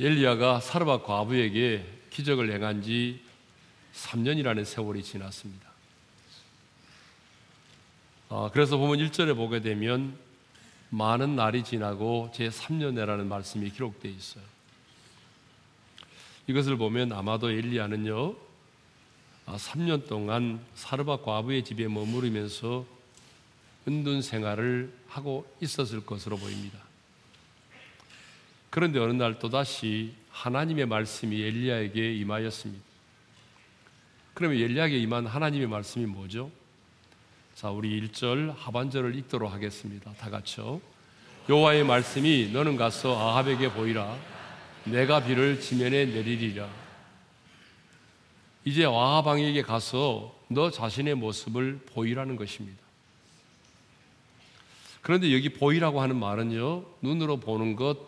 엘리야가 사르밧 과부에게 기적을 행한 지 3년이라는 세월이 지났습니다. 아, 그래서 보면 1절에 보게 되면 많은 날이 지나고 제 3년에라는 말씀이 기록되어 있어요. 이것을 보면 아마도 엘리야는요, 3년 아, 동안 사르밧 과부의 집에 머무르면서 은둔 생활을 하고 있었을 것으로 보입니다. 그런데 어느 날 또다시 하나님의 말씀이 엘리야에게 임하였습니다. 그러면 엘리야에게 임한 하나님의 말씀이 뭐죠? 자, 우리 1절 하반절을 읽도록 하겠습니다. 다 같이요. 여호와의 말씀이 너는 가서 아합에게 보이라. 내가 비를 지면에 내리리라. 이제 아합 왕에게 가서 너 자신의 모습을 보이라는 것입니다. 그런데 여기 보이라고 하는 말은요, 눈으로 보는 것,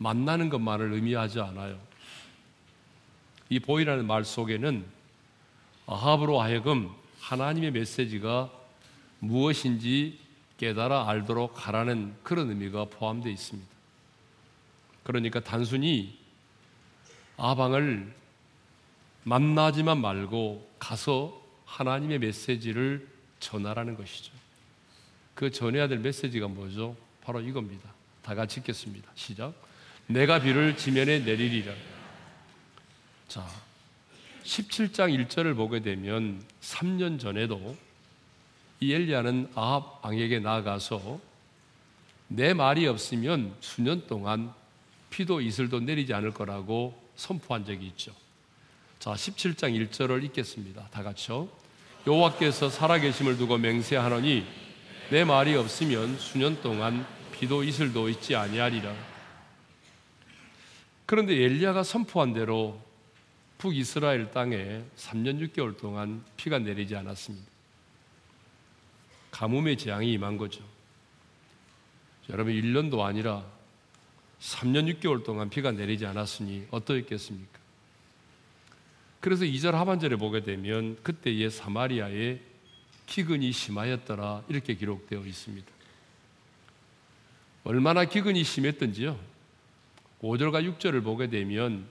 만나는 것만을 의미하지 않아요. 이 보이라는 말 속에는 아합으로 하여금 하나님의 메시지가 무엇인지 깨달아 알도록 하라는 그런 의미가 포함되어 있습니다. 그러니까 단순히 아방을 만나지만 말고 가서 하나님의 메시지를 전하라는 것이죠. 그 전해야 될 메시지가 뭐죠? 바로 이겁니다. 다 같이 읽겠습니다. 시작. 내가 비를 지면에 내리리라. 자, 17장 1절을 보게 되면 3년 전에도 이 엘리야는 아합 왕에게 나아가서 내 말이 없으면 수년 동안 피도 이슬도 내리지 않을 거라고 선포한 적이 있죠. 자, 17장 1절을 읽겠습니다. 다 같이요. 여호와께서 살아계심을 두고 맹세하노니 내 말이 없으면 수년 동안 비도 이슬도 있지 아니하리라. 그런데 엘리야가 선포한 대로 북이스라엘 땅에 3년 6개월 동안 피가 내리지 않았습니다. 가뭄의 재앙이 임한 거죠. 여러분 1년도 아니라 3년 6개월 동안 비가 내리지 않았으니 어떠했겠습니까? 그래서 2절 하반절에 보게 되면 그때의 사마리아에 기근이 심하였더라 이렇게 기록되어 있습니다. 얼마나 기근이 심했던지요. 5절과 6절을 보게 되면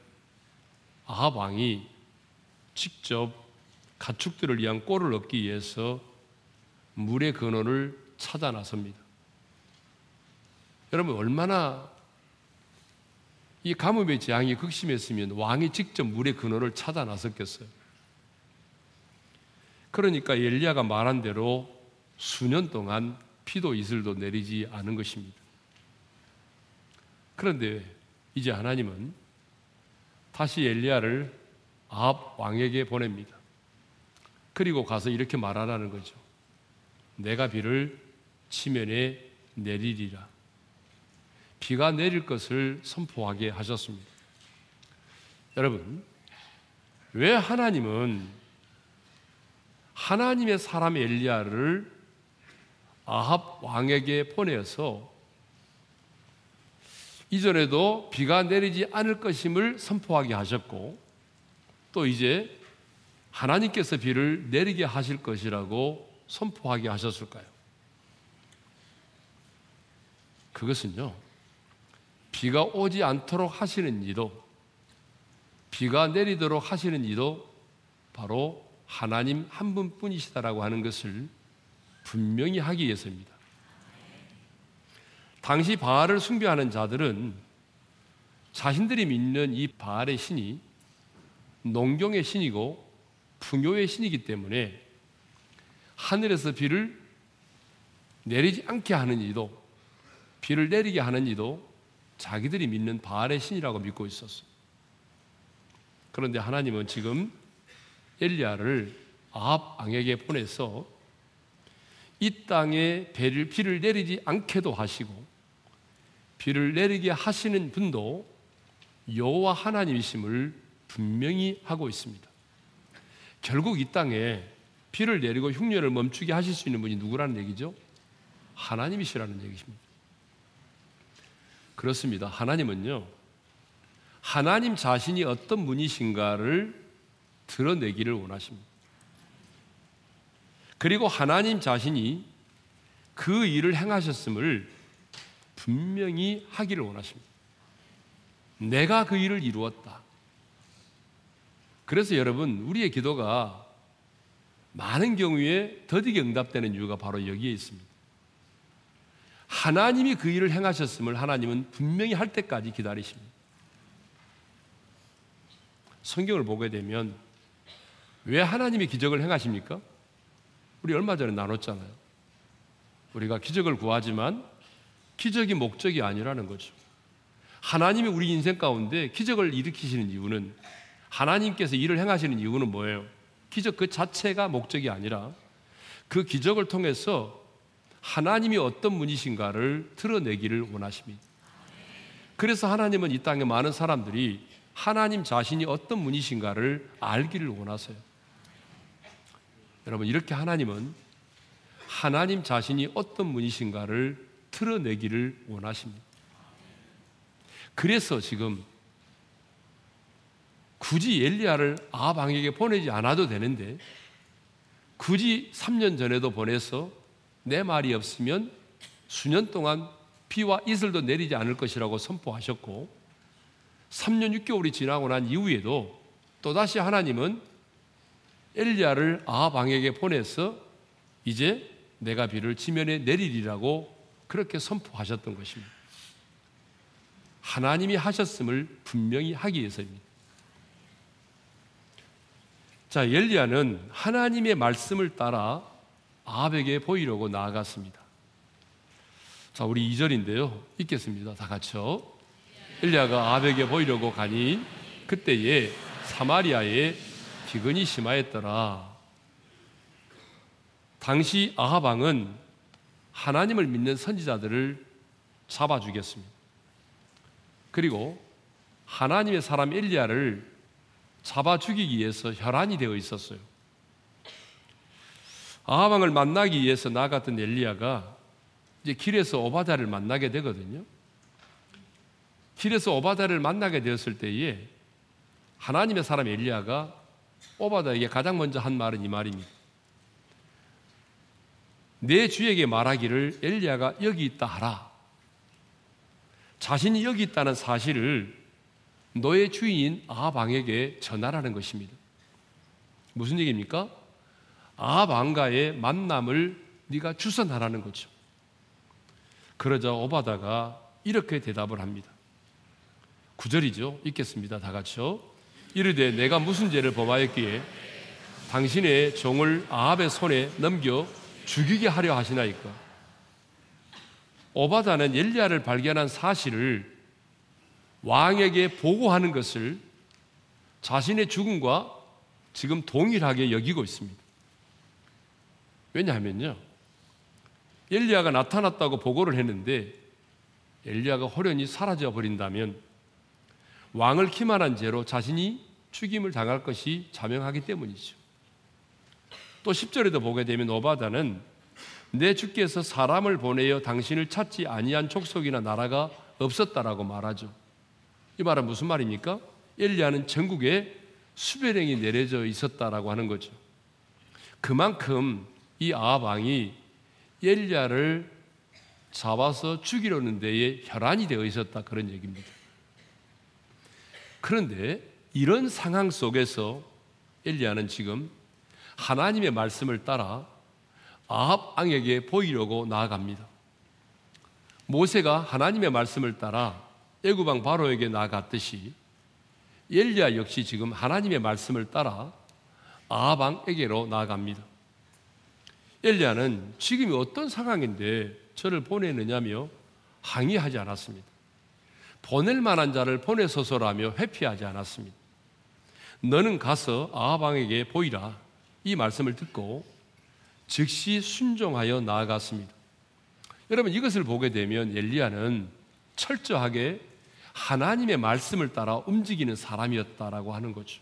아합 왕이 직접 가축들을 위한 꼴을 얻기 위해서 물의 근원을 찾아 나섭니다. 여러분 얼마나 이 가뭄의 재앙이 극심했으면 왕이 직접 물의 근원을 찾아 나섰겠어요. 그러니까 엘리야가 말한 대로 수년 동안 피도 이슬도 내리지 않은 것입니다. 그런데 이제 하나님은 다시 엘리야를 아합 왕에게 보냅니다. 그리고 가서 이렇게 말하라는 거죠. 내가 비를 치면에 내리리라. 비가 내릴 것을 선포하게 하셨습니다. 여러분, 왜 하나님은 하나님의 사람 엘리야를 아합 왕에게 보내서 이전에도 비가 내리지 않을 것임을 선포하게 하셨고 또 이제 하나님께서 비를 내리게 하실 것이라고 선포하게 하셨을까요? 그것은요, 비가 오지 않도록 하시는 이도, 비가 내리도록 하시는 이도 바로 하나님 한 분뿐이시다라고 하는 것을 분명히 하기 위해서입니다. 당시 바알을 숭배하는 자들은 자신들이 믿는 이 바알의 신이 농경의 신이고 풍요의 신이기 때문에 하늘에서 비를 내리지 않게 하는 이도 비를 내리게 하는 이도 자기들이 믿는 바알의 신이라고 믿고 있었어. 그런데 하나님은 지금 엘리야를 아합 왕에게 보내서 이 땅에 비를 내리지 않게도 하시고 비를 내리게 하시는 분도 여호와 하나님이심을 분명히 하고 있습니다. 결국 이 땅에 비를 내리고 흉년을 멈추게 하실 수 있는 분이 누구라는 얘기죠? 하나님이시라는 얘기입니다. 그렇습니다. 하나님은요, 하나님 자신이 어떤 분이신가를 드러내기를 원하십니다. 그리고 하나님 자신이 그 일을 행하셨음을 분명히 하기를 원하십니다. 내가 그 일을 이루었다. 그래서 여러분, 우리의 기도가 많은 경우에 더디게 응답되는 이유가 바로 여기에 있습니다. 하나님이 그 일을 행하셨음을 하나님은 분명히 할 때까지 기다리십니다. 성경을 보게 되면 왜 하나님이 기적을 행하십니까? 우리 얼마 전에 나눴잖아요. 우리가 기적을 구하지만 기적이 목적이 아니라는 거죠. 하나님이 우리 인생 가운데 기적을 일으키시는 이유는 하나님께서 일을 행하시는 이유는 뭐예요? 기적 그 자체가 목적이 아니라 그 기적을 통해서 하나님이 어떤 분이신가를 드러내기를 원하십니다. 그래서 하나님은 이 땅에 많은 사람들이 하나님 자신이 어떤 분이신가를 알기를 원하세요. 여러분, 이렇게 하나님은 하나님 자신이 어떤 분이신가를 드러내기를 원하십니다. 그래서 지금 굳이 엘리야를 아방에게 보내지 않아도 되는데 굳이 3년 전에도 보내서 내 말이 없으면 수년 동안 비와 이슬도 내리지 않을 것이라고 선포하셨고 3년 6개월이 지나고 난 이후에도 또다시 하나님은 엘리야를 아방에게 보내서 이제 내가 비를 지면에 내리리라고 그렇게 선포하셨던 것입니다. 하나님이 하셨음을 분명히 하기 위해서입니다. 자, 엘리야는 하나님의 말씀을 따라 아합에게 보이려고 나아갔습니다. 자, 우리 2절인데요. 읽겠습니다. 다 같이요. 엘리야가 아합에게 보이려고 가니 그때에 사마리아에 기근이 심하였더라. 당시 아합 왕은 하나님을 믿는 선지자들을 잡아 주겠습니다. 그리고 하나님의 사람 엘리야를 잡아 죽이기 위해서 혈안이 되어 있었어요. 아하방을 만나기 위해서 나갔던 엘리야가 이제 길에서 오바다를 만나게 되거든요. 길에서 오바다를 만나게 되었을 때에 하나님의 사람 엘리야가 오바다에게 가장 먼저 한 말은 이 말입니다. 내 주에게 말하기를 엘리야가 여기 있다 하라. 자신이 여기 있다는 사실을 너의 주인인 아방에게 전하라는 것입니다. 무슨 얘기입니까? 아방과의 만남을 네가 주선하라는 거죠. 그러자 오바다가 이렇게 대답을 합니다. 구절이죠. 읽겠습니다. 다 같이요. 이르되 내가 무슨 죄를 범하였기에 당신의 종을 아합의 손에 넘겨 죽이게 하려 하시나이까? 오바다는 엘리야를 발견한 사실을 왕에게 보고하는 것을 자신의 죽음과 지금 동일하게 여기고 있습니다. 왜냐하면요. 엘리야가 나타났다고 보고를 했는데 엘리야가 호련히 사라져 버린다면 왕을 기만한 죄로 자신이 죽임을 당할 것이 자명하기 때문이죠. 또 10절에도 보게 되면 오바다는 내 주께서 사람을 보내어 당신을 찾지 아니한 족속이나 나라가 없었다라고 말하죠. 이 말은 무슨 말입니까? 엘리야는 전국에 수배령이 내려져 있었다라고 하는 거죠. 그만큼 이 아합 왕이 엘리야를 잡아서 죽이려는 데에 혈안이 되어 있었다 그런 얘기입니다. 그런데 이런 상황 속에서 엘리야는 지금 하나님의 말씀을 따라 아합 왕에게 보이려고 나아갑니다. 모세가 하나님의 말씀을 따라 애굽 왕 바로에게 나아갔듯이 엘리야 역시 지금 하나님의 말씀을 따라 아합 왕에게로 나아갑니다. 엘리야는 지금이 어떤 상황인데 저를 보내느냐며 항의하지 않았습니다. 보낼 만한 자를 보내소서라며 회피하지 않았습니다. 너는 가서 아합 왕에게 보이라. 이 말씀을 듣고 즉시 순종하여 나아갔습니다. 여러분 이것을 보게 되면 엘리야는 철저하게 하나님의 말씀을 따라 움직이는 사람이었다라고 하는 거죠.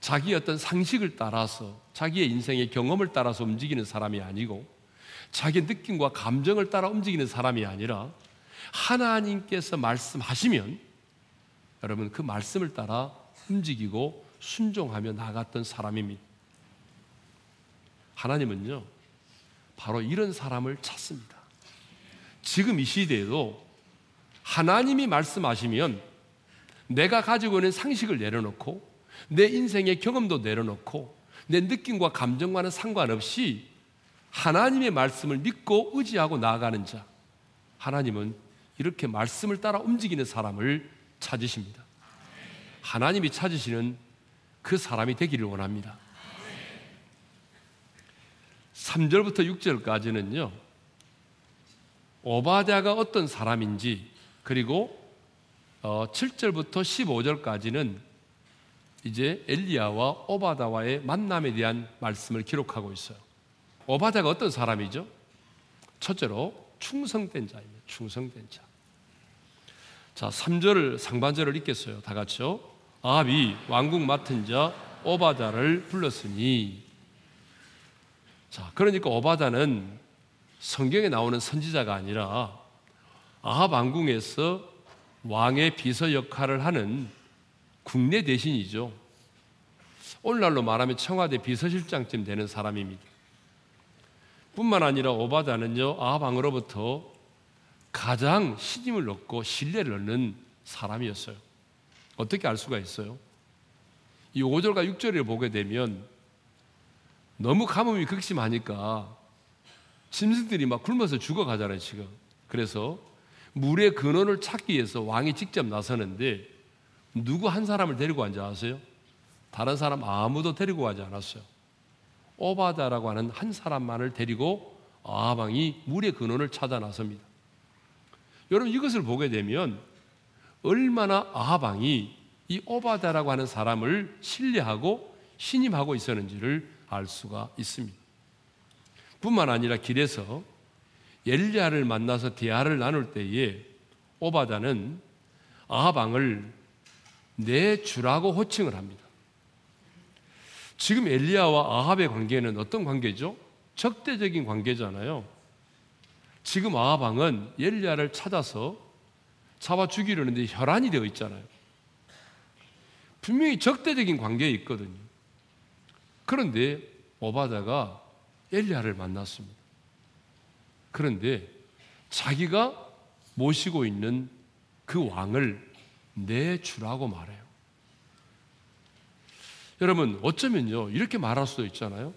자기 어떤 상식을 따라서 자기의 인생의 경험을 따라서 움직이는 사람이 아니고 자기 느낌과 감정을 따라 움직이는 사람이 아니라 하나님께서 말씀하시면 여러분 그 말씀을 따라 움직이고 순종하며 나갔던 사람입니다. 하나님은요, 바로 이런 사람을 찾습니다. 지금 이 시대에도 하나님이 말씀하시면 내가 가지고 있는 상식을 내려놓고 내 인생의 경험도 내려놓고 내 느낌과 감정과는 상관없이 하나님의 말씀을 믿고 의지하고 나아가는 자. 하나님은 이렇게 말씀을 따라 움직이는 사람을 찾으십니다. 하나님이 찾으시는 그 사람이 되기를 원합니다. 3절부터 6절까지는요, 오바댜가 어떤 사람인지, 그리고 7절부터 어, 15절까지는 이제 엘리야와 오바다와의 만남에 대한 말씀을 기록하고 있어요. 오바다가 어떤 사람이죠? 첫째로 충성된 자입니다. 충성된 자. 자, 3절을 상반절을 읽겠어요. 다 같이요. 아합이 왕국 맡은 자 오바다를 불렀으니 자, 그러니까 오바다는 성경에 나오는 선지자가 아니라 아합 왕궁에서 왕의 비서 역할을 하는 국내 대신이죠. 오늘날로 말하면 청와대 비서실장쯤 되는 사람입니다. 뿐만 아니라 오바다는요, 아합 왕으로부터 가장 신임을 얻고 신뢰를 얻는 사람이었어요. 어떻게 알 수가 있어요? 이 5절과 6절을 보게 되면 너무 가뭄이 극심하니까 짐승들이 막 굶어서 죽어가잖아요, 지금. 그래서 물의 근원을 찾기 위해서 왕이 직접 나서는데 누구 한 사람을 데리고 앉아 아세요? 다른 사람 아무도 데리고 가지 않았어요. 오바다라고 하는 한 사람만을 데리고 아방이 물의 근원을 찾아 나섭니다. 여러분 이것을 보게 되면 얼마나 아방이 이 오바다라고 하는 사람을 신뢰하고 신임하고 있었는지를 알 수가 있습니다. 뿐만 아니라 길에서 엘리야를 만나서 대화를 나눌 때에 오바다는 아방을 내 주라고 호칭을 합니다. 지금 엘리야와 아합의 관계는 어떤 관계죠? 적대적인 관계잖아요. 지금 아합왕은 엘리야를 찾아서 잡아 죽이려는데 혈안이 되어 있잖아요. 분명히 적대적인 관계에 있거든요. 그런데 오바다가 엘리야를 만났습니다. 그런데 자기가 모시고 있는 그 왕을 내 주라고 말해요. 여러분, 어쩌면요, 이렇게 말할 수도 있잖아요.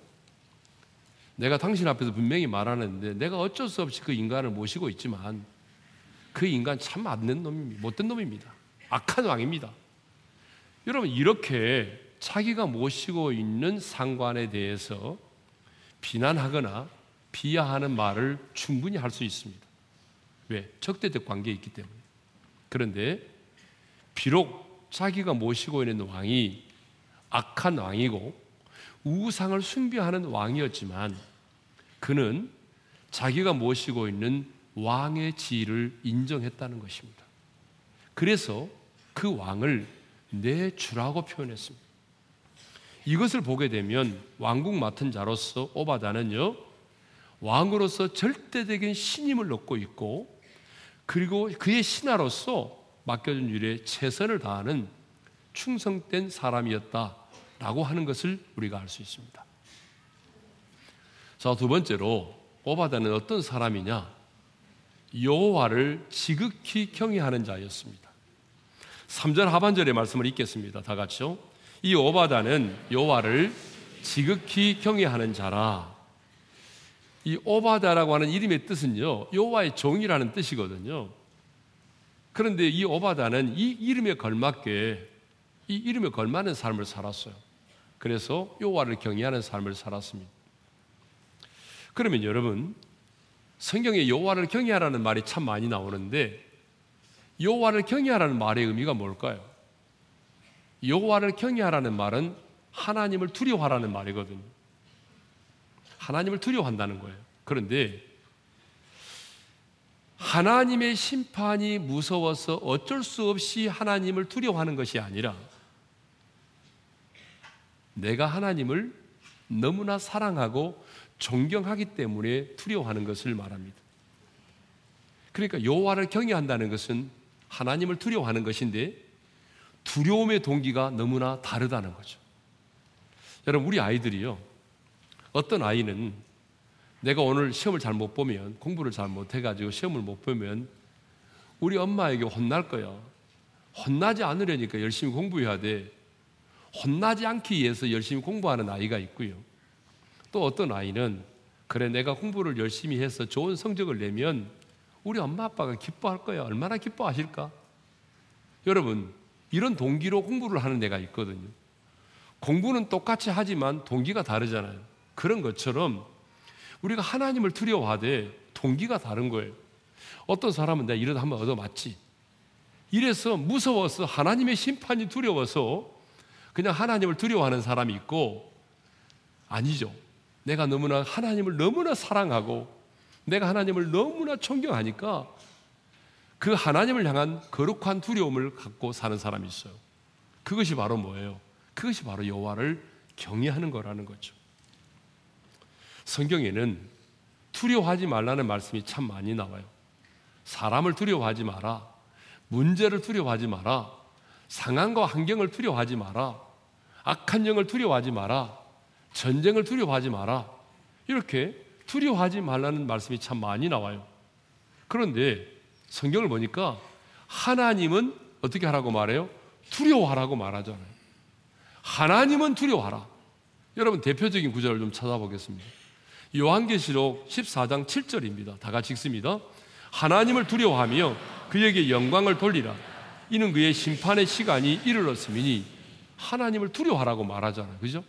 내가 당신 앞에서 분명히 말하는데 내가 어쩔 수 없이 그 인간을 모시고 있지만 그 인간 참 안된 놈입니다. 못된 놈입니다. 악한 왕입니다. 여러분, 이렇게 자기가 모시고 있는 상관에 대해서 비난하거나 비하하는 말을 충분히 할 수 있습니다. 왜? 적대적 관계에 있기 때문에. 그런데 비록 자기가 모시고 있는 왕이 악한 왕이고 우상을 숭배하는 왕이었지만 그는 자기가 모시고 있는 왕의 지위를 인정했다는 것입니다. 그래서 그 왕을 내 주라고 표현했습니다. 이것을 보게 되면 왕국 맡은 자로서 오바다는요, 왕으로서 절대적인 신임을 얻고 있고, 그리고 그의 신하로서 맡겨준 일에 최선을 다하는 충성된 사람이었다라고 하는 것을 우리가 알 수 있습니다. 자, 두 번째로 오바다는 어떤 사람이냐? 여호와를 지극히 경외하는 자였습니다. 3절 하반절의 말씀을 읽겠습니다. 다 같이요. 이 오바다는 여호와를 지극히 경외하는 자라. 이 오바다라고 하는 이름의 뜻은요. 여호와의 종이라는 뜻이거든요. 그런데 이 오바다는 이 이름에 걸맞게 이 이름에 걸맞는 삶을 살았어요. 그래서 여호와를 경외하는 삶을 살았습니다. 그러면 여러분 성경에 여호와를 경외하라는 말이 참 많이 나오는데 여호와를 경외하라는 말의 의미가 뭘까요? 여호와를 경외하라는 말은 하나님을 두려워하라는 말이거든요. 하나님을 두려워한다는 거예요. 그런데 하나님의 심판이 무서워서 어쩔 수 없이 하나님을 두려워하는 것이 아니라 내가 하나님을 너무나 사랑하고 존경하기 때문에 두려워하는 것을 말합니다. 그러니까 여호와를 경외한다는 것은 하나님을 두려워하는 것인데 두려움의 동기가 너무나 다르다는 거죠. 여러분 우리 아이들이요. 어떤 아이는 내가 오늘 시험을 잘 못 보면 공부를 잘 못 해가지고 시험을 못 보면 우리 엄마에게 혼날 거야. 혼나지 않으려니까 열심히 공부해야 돼. 혼나지 않기 위해서 열심히 공부하는 아이가 있고요. 또 어떤 아이는 그래 내가 공부를 열심히 해서 좋은 성적을 내면 우리 엄마 아빠가 기뻐할 거야. 얼마나 기뻐하실까? 여러분, 이런 동기로 공부를 하는 애가 있거든요. 공부는 똑같이 하지만 동기가 다르잖아요. 그런 것처럼 우리가 하나님을 두려워하되 동기가 다른 거예요. 어떤 사람은 내가 이러다 한번 얻어맞지. 이래서 무서워서 하나님의 심판이 두려워서 그냥 하나님을 두려워하는 사람이 있고 아니죠. 내가 너무나 하나님을 너무나 사랑하고 내가 하나님을 너무나 존경하니까 그 하나님을 향한 거룩한 두려움을 갖고 사는 사람이 있어요. 그것이 바로 뭐예요? 그것이 바로 여호와를 경외하는 거라는 거죠. 성경에는 두려워하지 말라는 말씀이 참 많이 나와요. 사람을 두려워하지 마라. 문제를 두려워하지 마라. 상황과 환경을 두려워하지 마라. 악한 영을 두려워하지 마라. 전쟁을 두려워하지 마라. 이렇게 두려워하지 말라는 말씀이 참 많이 나와요. 그런데 성경을 보니까 하나님은 어떻게 하라고 말해요? 두려워하라고 말하잖아요. 하나님은 두려워하라. 여러분 대표적인 구절을 좀 찾아보겠습니다. 요한계시록 14장 7절입니다. 다 같이 읽습니다. 하나님을 두려워하며 그에게 영광을 돌리라. 이는 그의 심판의 시간이 이르렀음이니 하나님을 두려워하라고 말하잖아요. 그죠?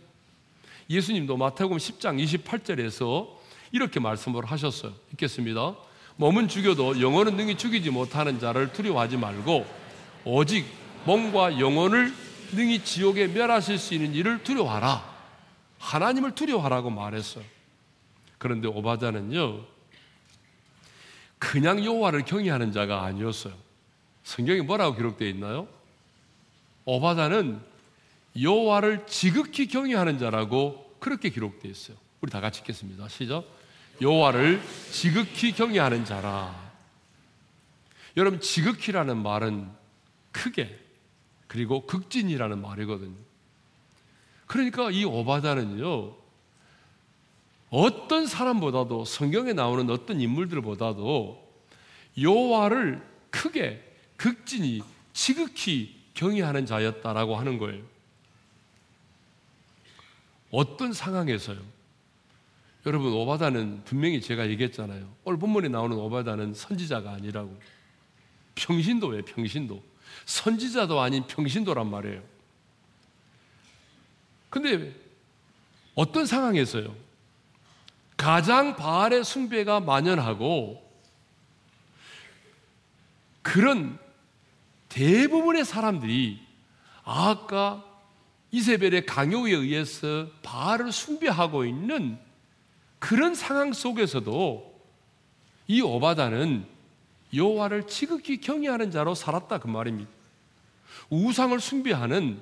예수님도 마태복음 10장 28절에서 이렇게 말씀을 하셨어요. 읽겠습니다. 몸은 죽여도 영혼은 능히 죽이지 못하는 자를 두려워하지 말고 오직 몸과 영혼을 능히 지옥에 멸하실 수 있는 일을 두려워하라. 하나님을 두려워하라고 말했어요. 그런데 오바자는요, 그냥 여호와를 경외하는 자가 아니었어요. 성경에 뭐라고 기록되어 있나요? 오바자는 여호와를 지극히 경외하는 자라고 그렇게 기록되어 있어요. 우리 다 같이 읽겠습니다. 시작. 여호와를 지극히 경외하는 자라. 여러분 지극히라는 말은 크게 그리고 극진이라는 말이거든요. 그러니까 이 오바다는요. 어떤 사람보다도 성경에 나오는 어떤 인물들보다도 여호와를 크게 극진히 지극히 경외하는 자였다라고 하는 거예요. 어떤 상황에서요? 여러분 오바다는 분명히 제가 얘기했잖아요. 오늘 본문에 나오는 오바다는 선지자가 아니라고. 평신도예요, 평신도. 선지자도 아닌 평신도란 말이에요. 근데 어떤 상황에서요? 가장 바알의 숭배가 만연하고 그런 대부분의 사람들이 아까 이세벨의 강요에 의해서 바알을 숭배하고 있는 그런 상황 속에서도 이 오바다는 여호와를 지극히 경외하는 자로 살았다 그 말입니다. 우상을 숭배하는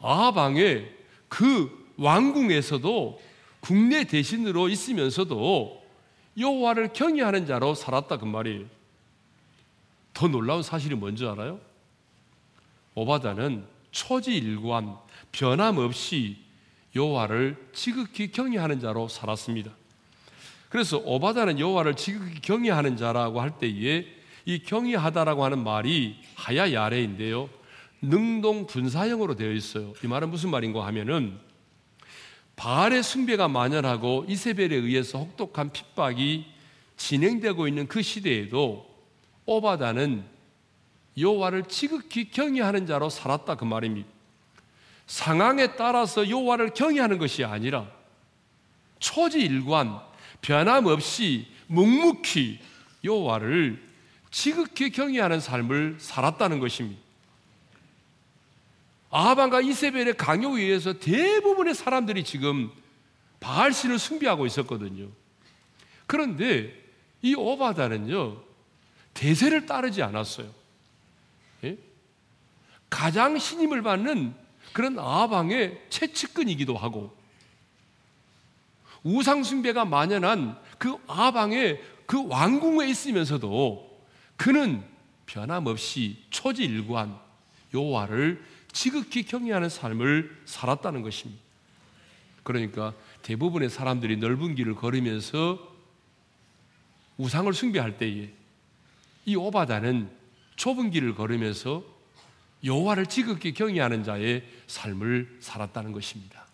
아방의 그 왕궁에서도 국내 대신으로 있으면서도 여호와를 경외하는 자로 살았다 그 말이에요. 더 놀라운 사실이 뭔지 알아요? 오바다는 초지일관 변함없이 여호와를 지극히 경외하는 자로 살았습니다. 그래서 오바다는 여호와를 지극히 경외하는 자라고 할 때에 이 경외하다라고 하는 말이 하야 야레인데요. 능동 분사형으로 되어 있어요. 이 말은 무슨 말인가 하면은 바알의 숭배가 만연하고 이세벨에 의해서 혹독한 핍박이 진행되고 있는 그 시대에도 오바다는 여호와를 지극히 경외하는 자로 살았다 그 말입니다. 상황에 따라서 여호와를 경외하는 것이 아니라 초지일관 변함없이 묵묵히 여호와를 지극히 경외하는 삶을 살았다는 것입니다. 아하방과 이세벨의 강요에 의해서 대부분의 사람들이 지금 바알 신을 숭배하고 있었거든요. 그런데 이 오바다는요, 대세를 따르지 않았어요. 예? 가장 신임을 받는 그런 아방의 최측근이기도 하고, 우상숭배가 만연한 그 아방의 그 왕궁에 있으면서도 그는 변함없이 초지일관 여호와를 지극히 경외하는 삶을 살았다는 것입니다. 그러니까 대부분의 사람들이 넓은 길을 걸으면서 우상을 숭배할 때에 이 오바다는 좁은 길을 걸으면서 여호와를 지극히 경외하는 자의 삶을 살았다는 것입니다.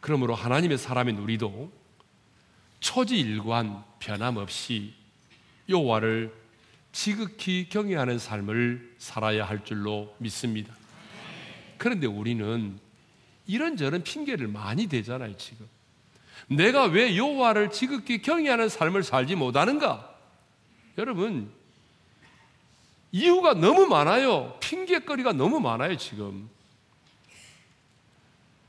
그러므로 하나님의 사람인 우리도 초지일관 변함없이 여호와를 지극히 경외하는 삶을 살아야 할 줄로 믿습니다. 그런데 우리는 이런저런 핑계를 많이 대잖아요, 지금. 내가 왜 여호와를 지극히 경외하는 삶을 살지 못하는가? 여러분, 이유가 너무 많아요. 핑계거리가 너무 많아요, 지금.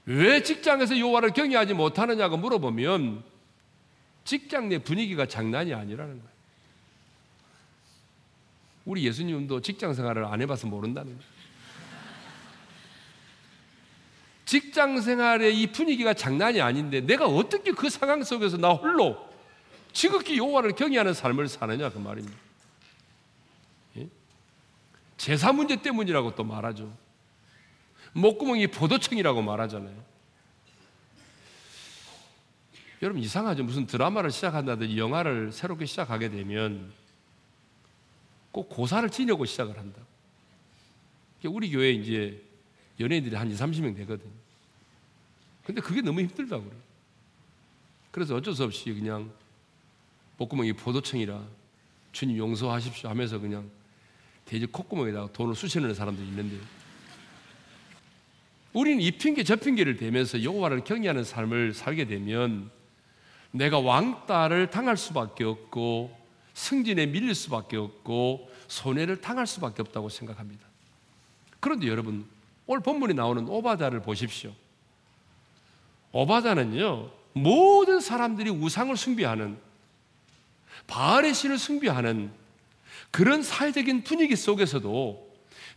왜 직장에서 여호와를 경외하지 못하느냐고 물어보면 직장 내 분위기가 장난이 아니라는 거예요. 우리 예수님도 직장 생활을 안 해봐서 모른다는 거예요. 직장 생활의 이 분위기가 장난이 아닌데 내가 어떻게 그 상황 속에서 나 홀로 지극히 여호와를 경외하는 삶을 사느냐 그 말입니다. 예? 제사 문제 때문이라고 또 말하죠. 목구멍이 포도청이라고 말하잖아요. 여러분 이상하죠. 무슨 드라마를 시작한다든지 영화를 새롭게 시작하게 되면 꼭 고사를 지려고 시작을 한다. 우리 교회 이제 연예인들이 한 2, 30명 되거든요. 근데 그게 너무 힘들다고 그래요. 그래서 어쩔 수 없이 그냥 목구멍이 포도청이라 주님 용서하십시오 하면서 그냥 돼지 콧구멍에다가 돈을 쑤시는 사람도 있는데요. 우리는 이 핑계 저 핑계를 대면서 여호와를 경외하는 삶을 살게 되면 내가 왕따를 당할 수밖에 없고 승진에 밀릴 수밖에 없고 손해를 당할 수밖에 없다고 생각합니다. 그런데 여러분 오늘 본문에 나오는 오바다를 보십시오. 오바다는요 모든 사람들이 우상을 숭배하는 바알의 신을 숭배하는 그런 사회적인 분위기 속에서도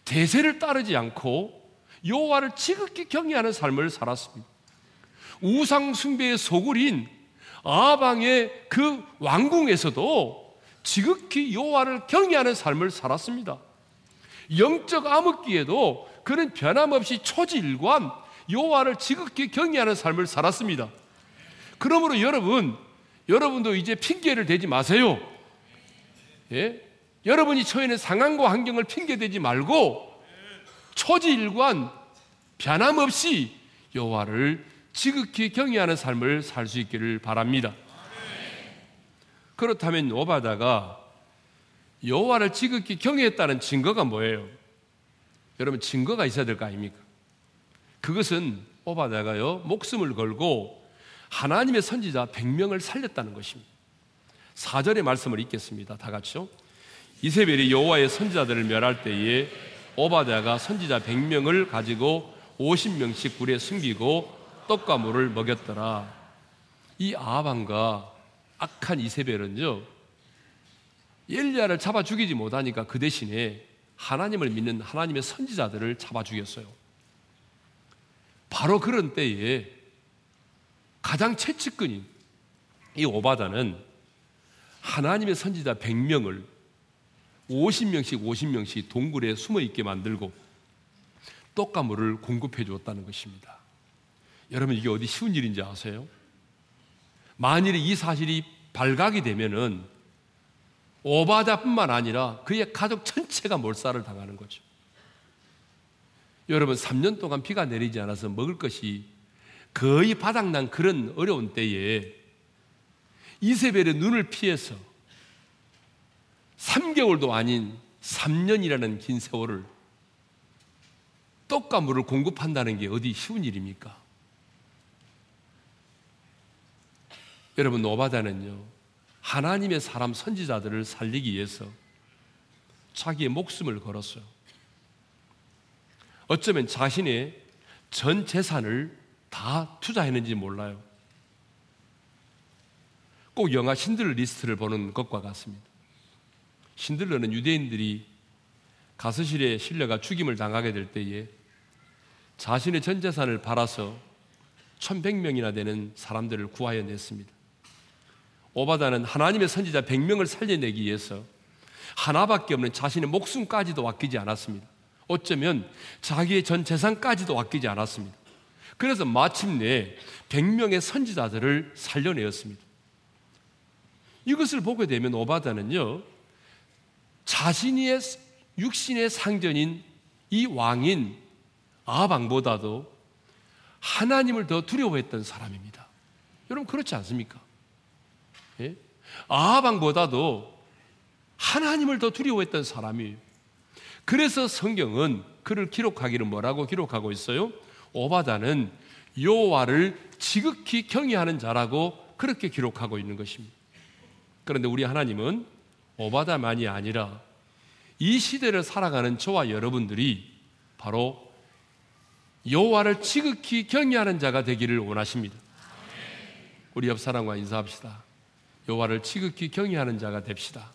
대세를 따르지 않고 여호와를 지극히 경외하는 삶을 살았습니다. 우상 숭배의 소굴인 아방의 그 왕궁에서도 지극히 여호와를 경외하는 삶을 살았습니다. 영적 암흑기에도 그는 변함없이 초지일관 여호와를 지극히 경외하는 삶을 살았습니다. 그러므로 여러분, 여러분도 이제 핑계를 대지 마세요. 예? 여러분이 처해는 상황과 환경을 핑계 대지 말고 초지일관 변함없이 여호와를 지극히 경외하는 삶을 살 수 있기를 바랍니다. 그렇다면 오바다가 여호와를 지극히 경외했다는 증거가 뭐예요? 여러분 증거가 있어야 될 거 아닙니까? 그것은 오바다가요 목숨을 걸고 하나님의 선지자 100명을 살렸다는 것입니다. 4절의 말씀을 읽겠습니다. 다 같이요. 이세벨이 여호와의 선지자들을 멸할 때에 오바다가 선지자 100명을 가지고 50명씩 굴에 숨기고 떡과 물을 먹였더라. 이 아방과 악한 이세벨은요, 엘리야를 잡아 죽이지 못하니까 그 대신에 하나님을 믿는 하나님의 선지자들을 잡아 죽였어요. 바로 그런 때에 가장 채찍근인 이 오바다는 하나님의 선지자 100명을 50명씩 50명씩 동굴에 숨어 있게 만들고 떡과 물을 공급해 주었다는 것입니다. 여러분 이게 어디 쉬운 일인지 아세요? 만일에 이 사실이 발각이 되면은 오바다뿐만 아니라 그의 가족 전체가 몰살을 당하는 거죠. 여러분 3년 동안 비가 내리지 않아서 먹을 것이 거의 바닥난 그런 어려운 때에 이세벨의 눈을 피해서 3개월도 아닌 3년이라는 긴 세월을 떡과 물을 공급한다는 게 어디 쉬운 일입니까? 여러분 노바다는요 하나님의 사람 선지자들을 살리기 위해서 자기의 목숨을 걸었어요. 어쩌면 자신의 전 재산을 다 투자했는지 몰라요. 꼭 영화 신들러 리스트를 보는 것과 같습니다. 신들러는 유대인들이 가스실에 실려가 죽임을 당하게 될 때에 자신의 전 재산을 팔아서 1100명이나 되는 사람들을 구하여 냈습니다. 오바다는 하나님의 선지자 100명을 살려내기 위해서 하나밖에 없는 자신의 목숨까지도 아끼지 않았습니다. 어쩌면 자기의 전 재산까지도 아끼지 않았습니다. 그래서 마침내 100명의 선지자들을 살려내었습니다. 이것을 보게 되면 오바다는요, 자신의 육신의 상전인 이 왕인 아방보다도 하나님을 더 두려워했던 사람입니다. 여러분 그렇지 않습니까? 예? 아방보다도 하나님을 더 두려워했던 사람이에요. 그래서 성경은 그를 기록하기를 뭐라고 기록하고 있어요? 오바다는 여호와를 지극히 경외하는 자라고 그렇게 기록하고 있는 것입니다. 그런데 우리 하나님은 오바다만이 아니라 이 시대를 살아가는 저와 여러분들이 바로 여호와를 지극히 경외하는 자가 되기를 원하십니다. 우리 옆 사람과 인사합시다. 여호와를 지극히 경외하는 자가 됩시다.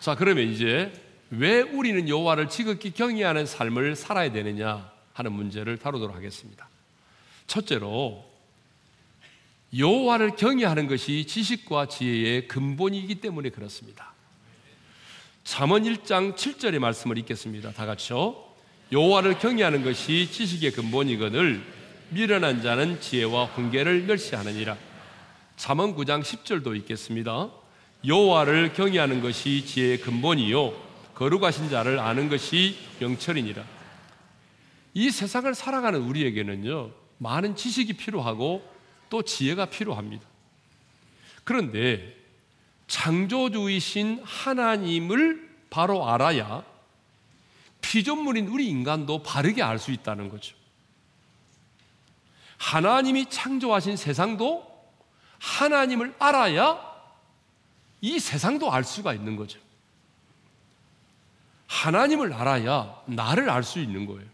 자, 그러면 이제 왜 우리는 여호와를 지극히 경외하는 삶을 살아야 되느냐 하는 문제를 다루도록 하겠습니다. 첫째로 여호와를 경외하는 것이 지식과 지혜의 근본이기 때문에 그렇습니다. 잠언 1장 7절의 말씀을 읽겠습니다. 다 같이요. 여호와를 경외하는 것이 지식의 근본이거늘 미련한 자는 지혜와 훈계를 멸시하느니라. 잠언 9장 10절도 읽겠습니다. 여호와를 경외하는 것이 지혜의 근본이요 거룩하신 자를 아는 것이 명철이니라. 이 세상을 살아가는 우리에게는요 많은 지식이 필요하고 또 지혜가 필요합니다. 그런데 창조주이신 하나님을 바로 알아야 피조물인 우리 인간도 바르게 알 수 있다는 거죠. 하나님이 창조하신 세상도 하나님을 알아야 이 세상도 알 수가 있는 거죠. 하나님을 알아야 나를 알 수 있는 거예요.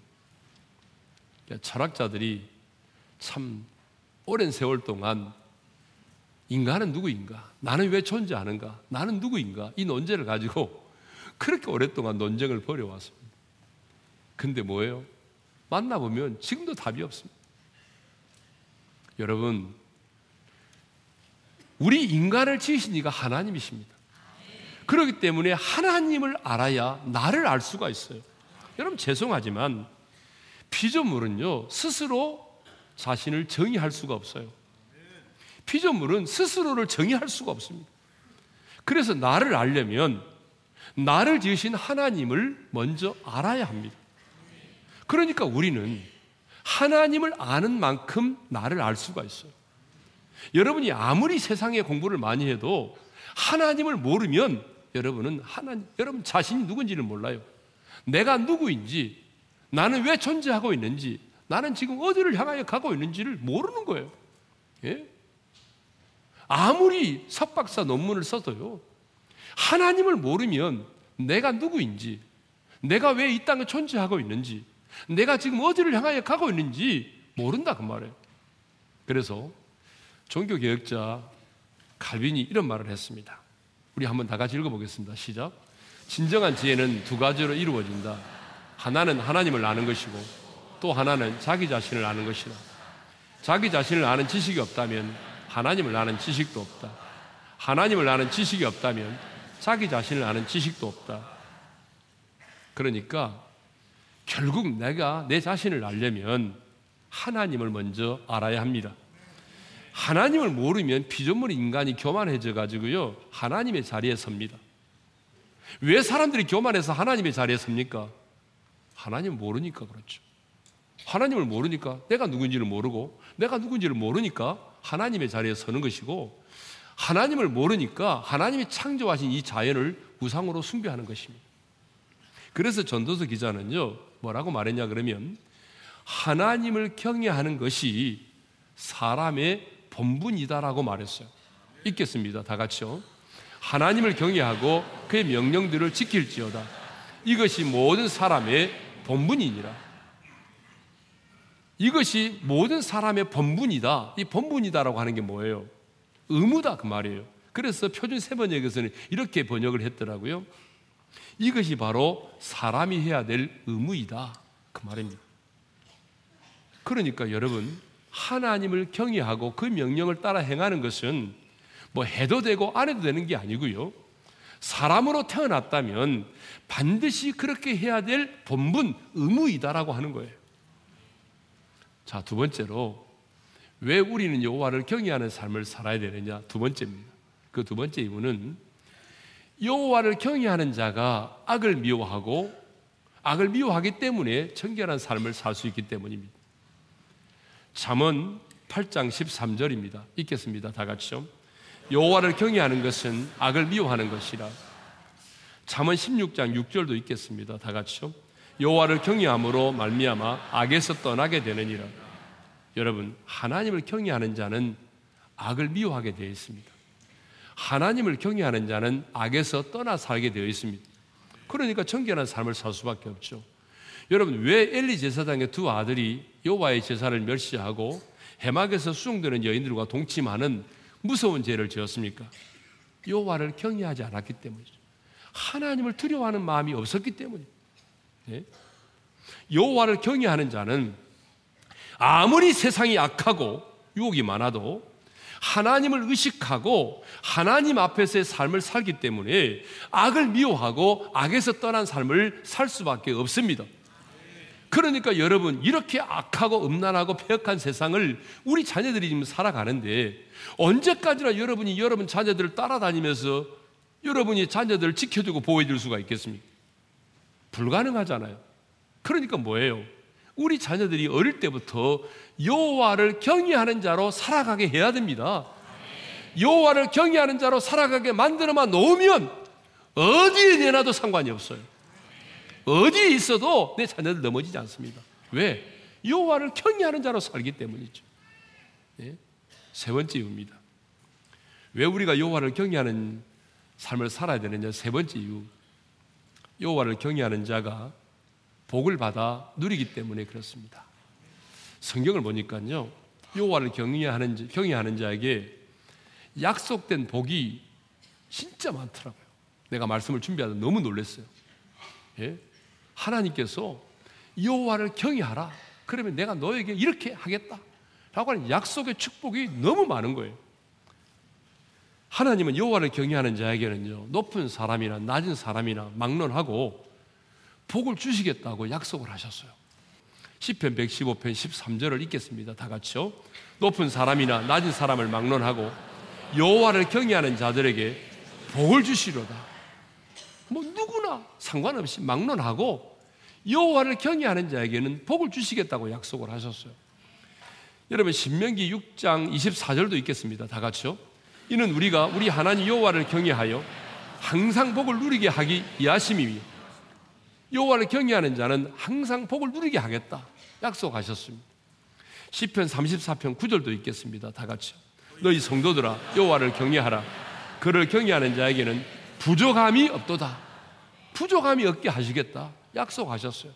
철학자들이 참 오랜 세월 동안 인간은 누구인가? 나는 왜 존재하는가? 나는 누구인가? 이 논제를 가지고 그렇게 오랫동안 논쟁을 벌여왔습니다. 근데 뭐예요? 만나보면 지금도 답이 없습니다. 여러분, 우리 인간을 지으신 이가 하나님이십니다. 그렇기 때문에 하나님을 알아야 나를 알 수가 있어요. 여러분, 죄송하지만 피조물은요, 스스로 자신을 정의할 수가 없어요. 피조물은 스스로를 정의할 수가 없습니다. 그래서 나를 알려면 나를 지으신 하나님을 먼저 알아야 합니다. 그러니까 우리는 하나님을 아는 만큼 나를 알 수가 있어요. 여러분이 아무리 세상에 공부를 많이 해도 하나님을 모르면 여러분은 하나님, 여러분 자신이 누군지를 몰라요. 내가 누구인지, 나는 왜 존재하고 있는지, 나는 지금 어디를 향하여 가고 있는지를 모르는 거예요. 예? 아무리 석박사 논문을 써도요, 하나님을 모르면 내가 누구인지, 내가 왜 이 땅에 존재하고 있는지, 내가 지금 어디를 향하여 가고 있는지 모른다 그 말이에요. 그래서 종교 개혁자 칼빈이 이런 말을 했습니다. 우리 한번 다 같이 읽어보겠습니다. 시작. 진정한 지혜는 두 가지로 이루어진다. 하나는 하나님을 아는 것이고 또 하나는 자기 자신을 아는 것이다. 자기 자신을 아는 지식이 없다면 하나님을 아는 지식도 없다. 하나님을 아는 지식이 없다면 자기 자신을 아는 지식도 없다. 그러니까 결국 내가 내 자신을 알려면 하나님을 먼저 알아야 합니다. 하나님을 모르면 피조물 인간이 교만해져 가지고요. 하나님의 자리에 섭니다. 왜 사람들이 교만해서 하나님의 자리에 섭니까? 하나님 모르니까 그렇죠. 하나님을 모르니까 내가 누군지를 모르고 내가 누군지를 모르니까 하나님의 자리에 서는 것이고 하나님을 모르니까 하나님이 창조하신 이 자연을 우상으로 숭배하는 것입니다. 그래서 전도서 기자는요, 뭐라고 말했냐 그러면 하나님을 경외하는 것이 사람의 본분이다라고 말했어요. 읽겠습니다. 다 같이요. 하나님을 경외하고 그의 명령들을 지킬지어다. 이것이 모든 사람의 본분이니라. 이것이 모든 사람의 본분이다. 이 본분이다라고 하는 게 뭐예요? 의무다 그 말이에요. 그래서 표준 세번역에서는 이렇게 번역을 했더라고요. 이것이 바로 사람이 해야 될 의무이다. 그 말입니다. 그러니까 여러분, 하나님을 경외하고 그 명령을 따라 행하는 것은 뭐 해도 되고 안 해도 되는 게 아니고요. 사람으로 태어났다면 반드시 그렇게 해야 될 본분, 의무이다라고 하는 거예요. 자, 두 번째로 왜 우리는 여호와를 경외하는 삶을 살아야 되느냐? 두 번째입니다. 그 두 번째 이유는 여호와를 경외하는 자가 악을 미워하고 악을 미워하기 때문에 청결한 삶을 살 수 있기 때문입니다. 잠언 8장 13절입니다. 읽겠습니다. 다 같이요. 여호와를 경외하는 것은 악을 미워하는 것이라. 잠언 16장 6절도 읽겠습니다. 다 같이요. 여호와를 경외함으로 말미암아 악에서 떠나게 되느니라. 여러분, 하나님을 경외하는 자는 악을 미워하게 되어 있습니다. 하나님을 경외하는 자는 악에서 떠나 살게 되어 있습니다. 그러니까 청결한 삶을 살 수밖에 없죠. 여러분, 왜 엘리 제사장의 두 아들이 여호와의 제사를 멸시하고 해막에서 수종되는 여인들과 동침하는 무서운 죄를 지었습니까? 여호와를 경외하지 않았기 때문이죠. 하나님을 두려워하는 마음이 없었기 때문이에요. 네? 여호와를 경외하는 자는 아무리 세상이 악하고 유혹이 많아도 하나님을 의식하고 하나님 앞에서의 삶을 살기 때문에 악을 미워하고 악에서 떠난 삶을 살 수밖에 없습니다. 그러니까 여러분 이렇게 악하고 음란하고 폐역한 세상을 우리 자녀들이 지금 살아가는데 언제까지나 여러분이 여러분 자녀들을 따라다니면서 여러분이 자녀들을 지켜주고 보호해줄 수가 있겠습니까? 불가능하잖아요. 그러니까 뭐예요? 우리 자녀들이 어릴 때부터 여호와를 경외하는 자로 살아가게 해야 됩니다. 여호와를 경외하는 자로 살아가게 만들어만 놓으면 어디에 내놔도 상관이 없어요. 어디에 있어도 내 자녀들 넘어지지 않습니다. 왜? 여호와를 경외하는 자로 살기 때문이죠. 네? 세 번째 이유입니다. 왜 우리가 여호와를 경외하는 삶을 살아야 되느냐? 세 번째 이유. 여호와를 경외하는 자가 복을 받아 누리기 때문에 그렇습니다. 성경을 보니까요. 여호와를 경외하는 경외하는 자에게 약속된 복이 진짜 많더라고요. 내가 말씀을 준비하다 너무 놀랐어요. 예? 하나님께서 여호와를 경외하라. 그러면 내가 너에게 이렇게 하겠다. 라고 하는 약속의 축복이 너무 많은 거예요. 하나님은 여호와를 경외하는 자에게는요. 높은 사람이나 낮은 사람이나 막론하고 복을 주시겠다고 약속을 하셨어요. 10편 115편 13절을 읽겠습니다. 다 같이요. 높은 사람이나 낮은 사람을 막론하고 여호와를 경외하는 자들에게 복을 주시로다. 뭐 누구나 상관없이 막론하고 여호와를 경외하는 자에게는 복을 주시겠다고 약속을 하셨어요. 여러분 신명기 6장 24절도 읽겠습니다. 다 같이요. 이는 우리가 우리 하나님 여호와를 경외하여 항상 복을 누리게 하기 위하심이니 여호와를 경외하는 자는 항상 복을 누리게 하겠다 약속하셨습니다. 시편 34편 9절도 읽겠습니다. 다 같이요. 너희 성도들아 여호와를 경외하라. 그를 경외하는 자에게는 부족함이 없도다. 부족함이 없게 하시겠다. 약속하셨어요.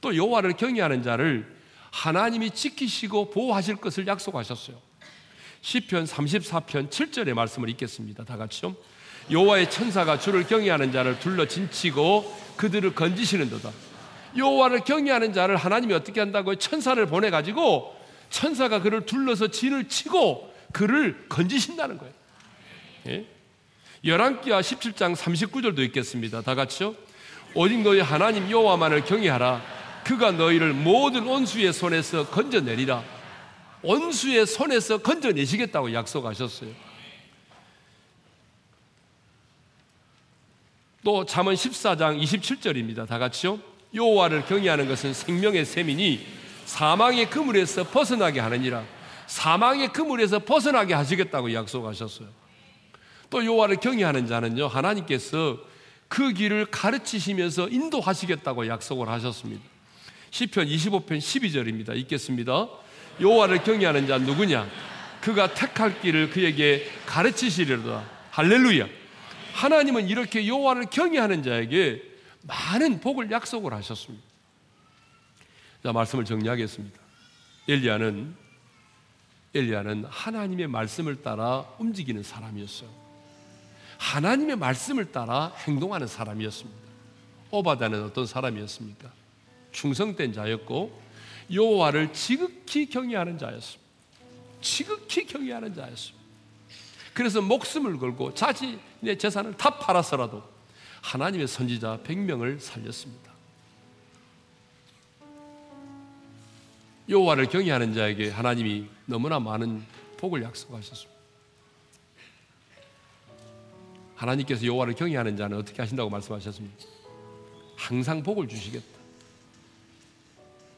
또 여호와를 경외하는 자를 하나님이 지키시고 보호하실 것을 약속하셨어요. 시편 34편 7절의 말씀을 읽겠습니다. 다 같이요. 여호와의 천사가 주를 경외하는 자를 둘러 진치고 그들을 건지시는도다. 여호와를 경외하는 자를 하나님이 어떻게 한다고요? 천사를 보내 가지고 천사가 그를 둘러서 진을 치고 그를 건지신다는 거예요. 예? 열왕기하 17장 39절도 있겠습니다. 다 같이요. 오직 너희 하나님 여호와만을 경외하라. 그가 너희를 모든 온수의 손에서 건져내리라. 온수의 손에서 건져내시겠다고 약속하셨어요. 또 잠언 14장 27절입니다. 다 같이요. 여호와를 경외하는 것은 생명의 셈이니 사망의 그물에서 벗어나게 하느니라. 사망의 그물에서 벗어나게 하시겠다고 약속하셨어요. 또 여호와를 경외하는 자는요. 하나님께서 그 길을 가르치시면서 인도하시겠다고 약속을 하셨습니다. 시편 25편 12절입니다. 읽겠습니다. 여호와를 경외하는 자 누구냐? 그가 택할 길을 그에게 가르치시리로다. 할렐루야. 하나님은 이렇게 여호와를 경외하는 자에게 많은 복을 약속을 하셨습니다. 자, 말씀을 정리하겠습니다. 엘리야는 엘리야는 하나님의 말씀을 따라 움직이는 사람이었어요. 하나님의 말씀을 따라 행동하는 사람이었습니다. 오바다는 어떤 사람이었습니까? 충성된 자였고 여호와를 지극히 경외하는 자였습니다. 지극히 경외하는 자였습니다. 그래서 목숨을 걸고 자신의 재산을 다 팔아서라도 하나님의 선지자 100명을 살렸습니다. 여호와를 경외하는 자에게 하나님이 너무나 많은 복을 약속하셨습니다. 하나님께서 여호와를 경외하는 자는 어떻게 하신다고 말씀하셨습니까? 항상 복을 주시겠다.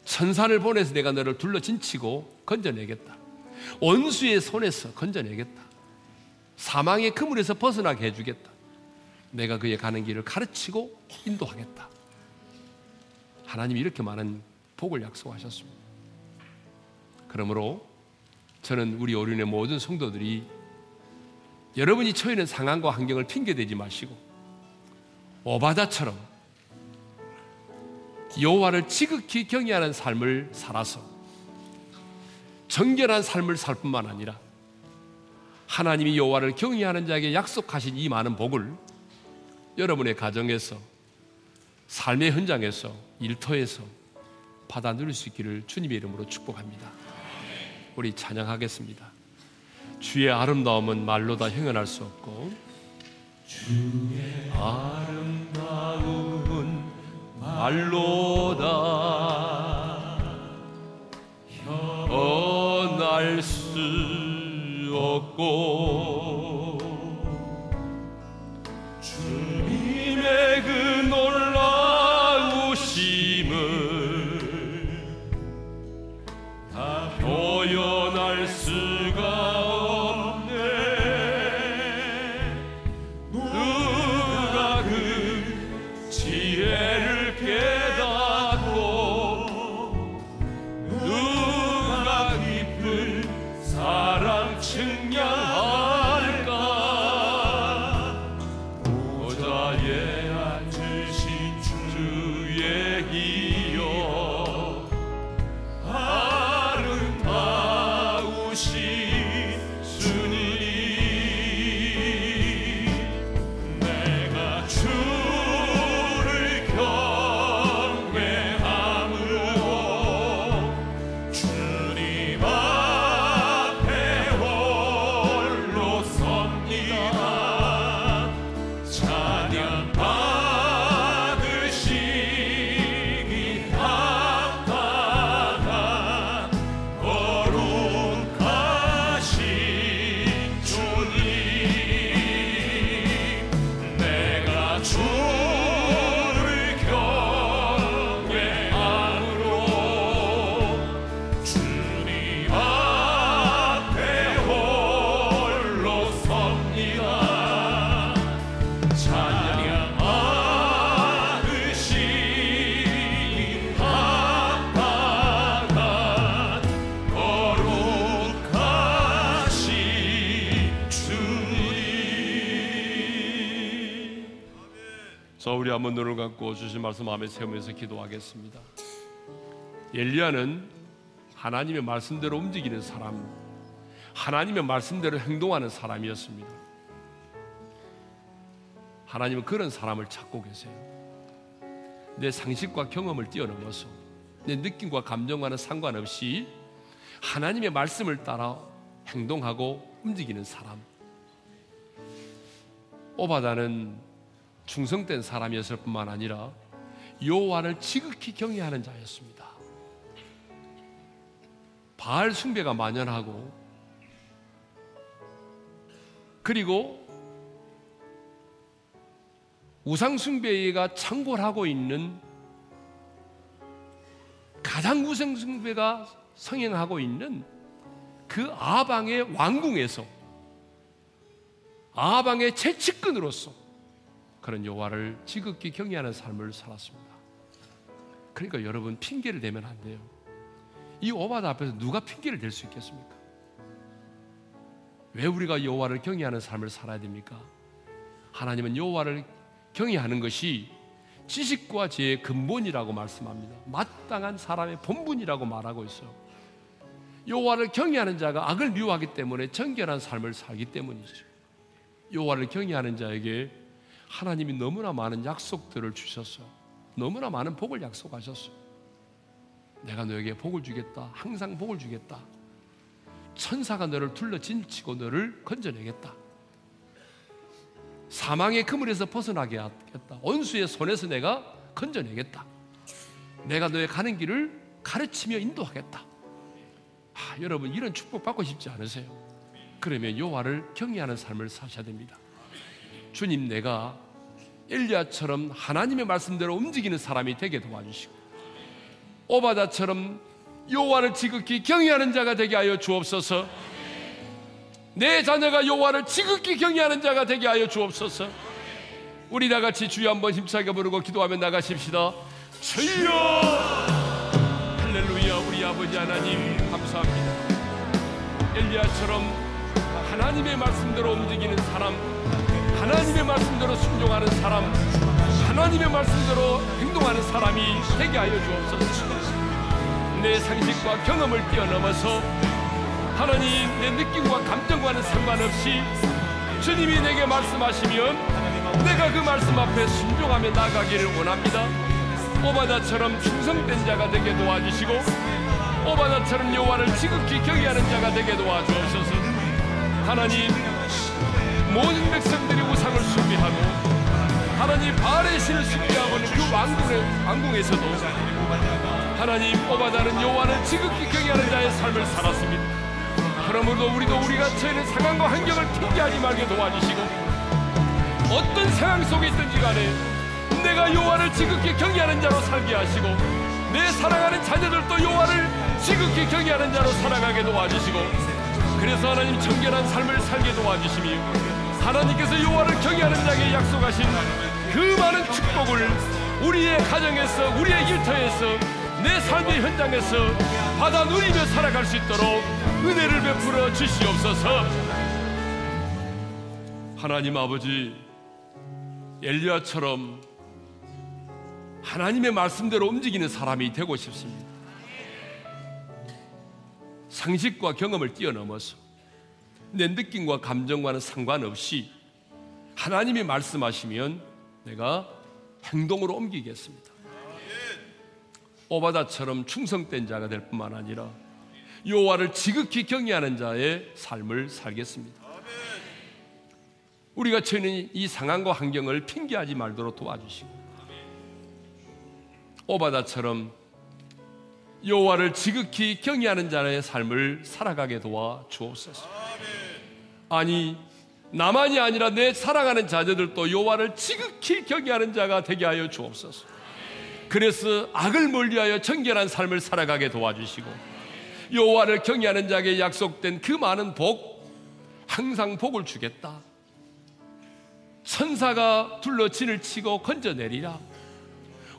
천산을 보내서 내가 너를 둘러 진치고 건져내겠다. 원수의 손에서 건져내겠다. 사망의 그물에서 벗어나게 해주겠다. 내가 그의 가는 길을 가르치고 인도하겠다. 하나님이 이렇게 많은 복을 약속하셨습니다. 그러므로 저는 우리 오륜의 모든 성도들이 여러분이 처해 있는 상황과 환경을 핑계대지 마시고 오바다처럼 여호와를 지극히 경외하는 삶을 살아서 정결한 삶을 살 뿐만 아니라 하나님이 여호와를 경외하는 자에게 약속하신 이 많은 복을 여러분의 가정에서 삶의 현장에서 일터에서 받아 누릴 수 있기를 주님의 이름으로 축복합니다. 우리 찬양하겠습니다. 주의 아름다움은 말로 다 형언할 수 없고 주의 아름다움은 말로 다 형언할 수 없고 우리 한번 눈을 감고 주신 말씀 마음에 세우면서 기도하겠습니다 엘리야는 하나님의 말씀대로 움직이는 사람 하나님의 말씀대로 행동하는 사람이었습니다 하나님은 그런 사람을 찾고 계세요. 내 상식과 경험을 뛰어넘어서 내 느낌과 감정과는 상관없이 하나님의 말씀을 따라 행동하고 움직이는 사람. 오바다는 충성된 사람이었을 뿐만 아니라 여호와를 지극히 경외하는 자였습니다. 바알 숭배가 만연하고 그리고 우상 숭배가 창궐하고 있는 가장 우상 숭배가 성행하고 있는 그 아방의 왕궁에서 아방의 채찍근으로서 그런 여호와를 지극히 경외하는 삶을 살았습니다. 그러니까 여러분 핑계를 대면 안 돼요. 이 오바다 앞에서 누가 핑계를 댈 수 있겠습니까? 왜 우리가 여호와를 경외하는 삶을 살아야 됩니까? 하나님은 여호와를 경외하는 것이 지식과 지혜의 근본이라고 말씀합니다. 마땅한 사람의 본분이라고 말하고 있어요. 여호와를 경외하는 자가 악을 미워하기 때문에 정결한 삶을 살기 때문이죠. 여호와를 경외하는 자에게 하나님이 너무나 많은 약속들을 주셨어요. 너무나 많은 복을 약속하셨어요. 내가 너에게 복을 주겠다. 항상 복을 주겠다. 천사가 너를 둘러 진치고 너를 건져내겠다. 사망의 그물에서 벗어나게 하겠다. 원수의 손에서 내가 건져내겠다. 내가 너의 가는 길을 가르치며 인도하겠다. 아, 여러분 이런 축복 받고 싶지 않으세요? 그러면 여호와를 경외하는 삶을 사셔야 됩니다. 주님 내가 엘리야처럼 하나님의 말씀대로 움직이는 사람이 되게 도와주시고 오바다처럼 여호와를 지극히 경외하는 자가 되게 하여 주옵소서. 내 자녀가 여호와를 지극히 경외하는 자가 되게 하여 주옵소서. 우리 다 같이 주여 한번 힘차게 부르고 기도하며 나가십시다. 주여 할렐루야 우리 아버지 하나님 감사합니다. 엘리야처럼 하나님의 말씀대로 움직이는 사람, 하나님의 말씀대로 순종하는 사람, 하나님의 말씀대로 행동하는 사람이 되게 하여 주옵소서. 내 상식과 경험을 뛰어넘어서 하나님 내 느낌과 감정과는 상관없이 주님이 내게 말씀하시면 내가 그 말씀 앞에 순종하며 나가기를 원합니다. 오바다처럼 충성된 자가 되게 도와주시고 오바다처럼 여호와를 지극히 경외하는 자가 되게 도와주옵소서. 하나님 모든 백성들이 우상을 숭배하고 하나님 바알의 신을 숭배하고는 그 왕궁의 왕궁에서도 하나님 오바다는 여호와를 지극히 경외하는 자의 삶을 살았습니다. 그러므로 우리도 우리가 처해는 상황과 환경을 핑계하지 말게 도와주시고 어떤 상황 속에 있든지 간에 내가 여호와를 지극히 경외하는 자로 살게 하시고 내 사랑하는 자녀들도 여호와를 지극히 경외하는 자로 살아가게 도와주시고 그래서 하나님 정결한 삶을 살게 도와주시며 하나님께서 여호와를 경외하는 자에게 약속하신 그 많은 축복을 우리의 가정에서 우리의 일터에서 내 삶의 현장에서 받아 누리며 살아갈 수 있도록 은혜를 베풀어 주시옵소서. 하나님 아버지 엘리야처럼 하나님의 말씀대로 움직이는 사람이 되고 싶습니다. 상식과 경험을 뛰어넘어서 내 느낌과 감정과는 상관없이 하나님이 말씀하시면 내가 행동으로 옮기겠습니다. 오바다처럼 충성된 자가 될 뿐만 아니라 여호와를 지극히 경외하는 자의 삶을 살겠습니다. 우리가 처해는 이 상황과 환경을 핑계하지 말도록 도와주시고 오바다처럼 여호와를 지극히 경외하는 자의 삶을 살아가게 도와 주옵소서. 아니 나만이 아니라 내 사랑하는 자녀들도 여호와를 지극히 경외하는 자가 되게 하여 주옵소서. 그래서 악을 멀리하여 정결한 삶을 살아가게 도와주시고 여호와를 경외하는 자에게 약속된 그 많은 복 항상 복을 주겠다. 천사가 둘러 진을 치고 건져내리라.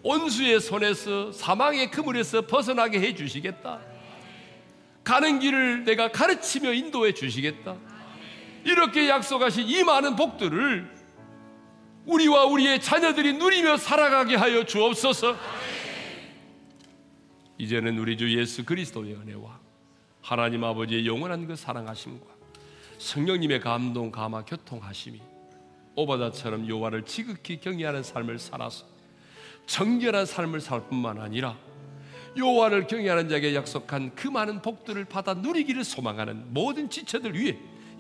온수의 손에서 사망의 그물에서 벗어나게 해 주시겠다. 가는 길을 내가 가르치며 인도해 주시겠다. 이렇게 약속하신 이 많은 복들을 우리와 우리의 자녀들이 누리며 살아가게 하여 주옵소서. 이제는 우리 주 예수 그리스도의 은혜와 하나님 아버지의 영원한 그 사랑하심과 성령님의 감동, 감화, 교통하심이 오바다처럼 여호와를 지극히 경외하는 삶을 살아서 정결한 삶을 살 뿐만 아니라 여호와를 경외하는 자에게 약속한 그 많은 복들을 받아 누리기를 소망하는 모든 지체들 위해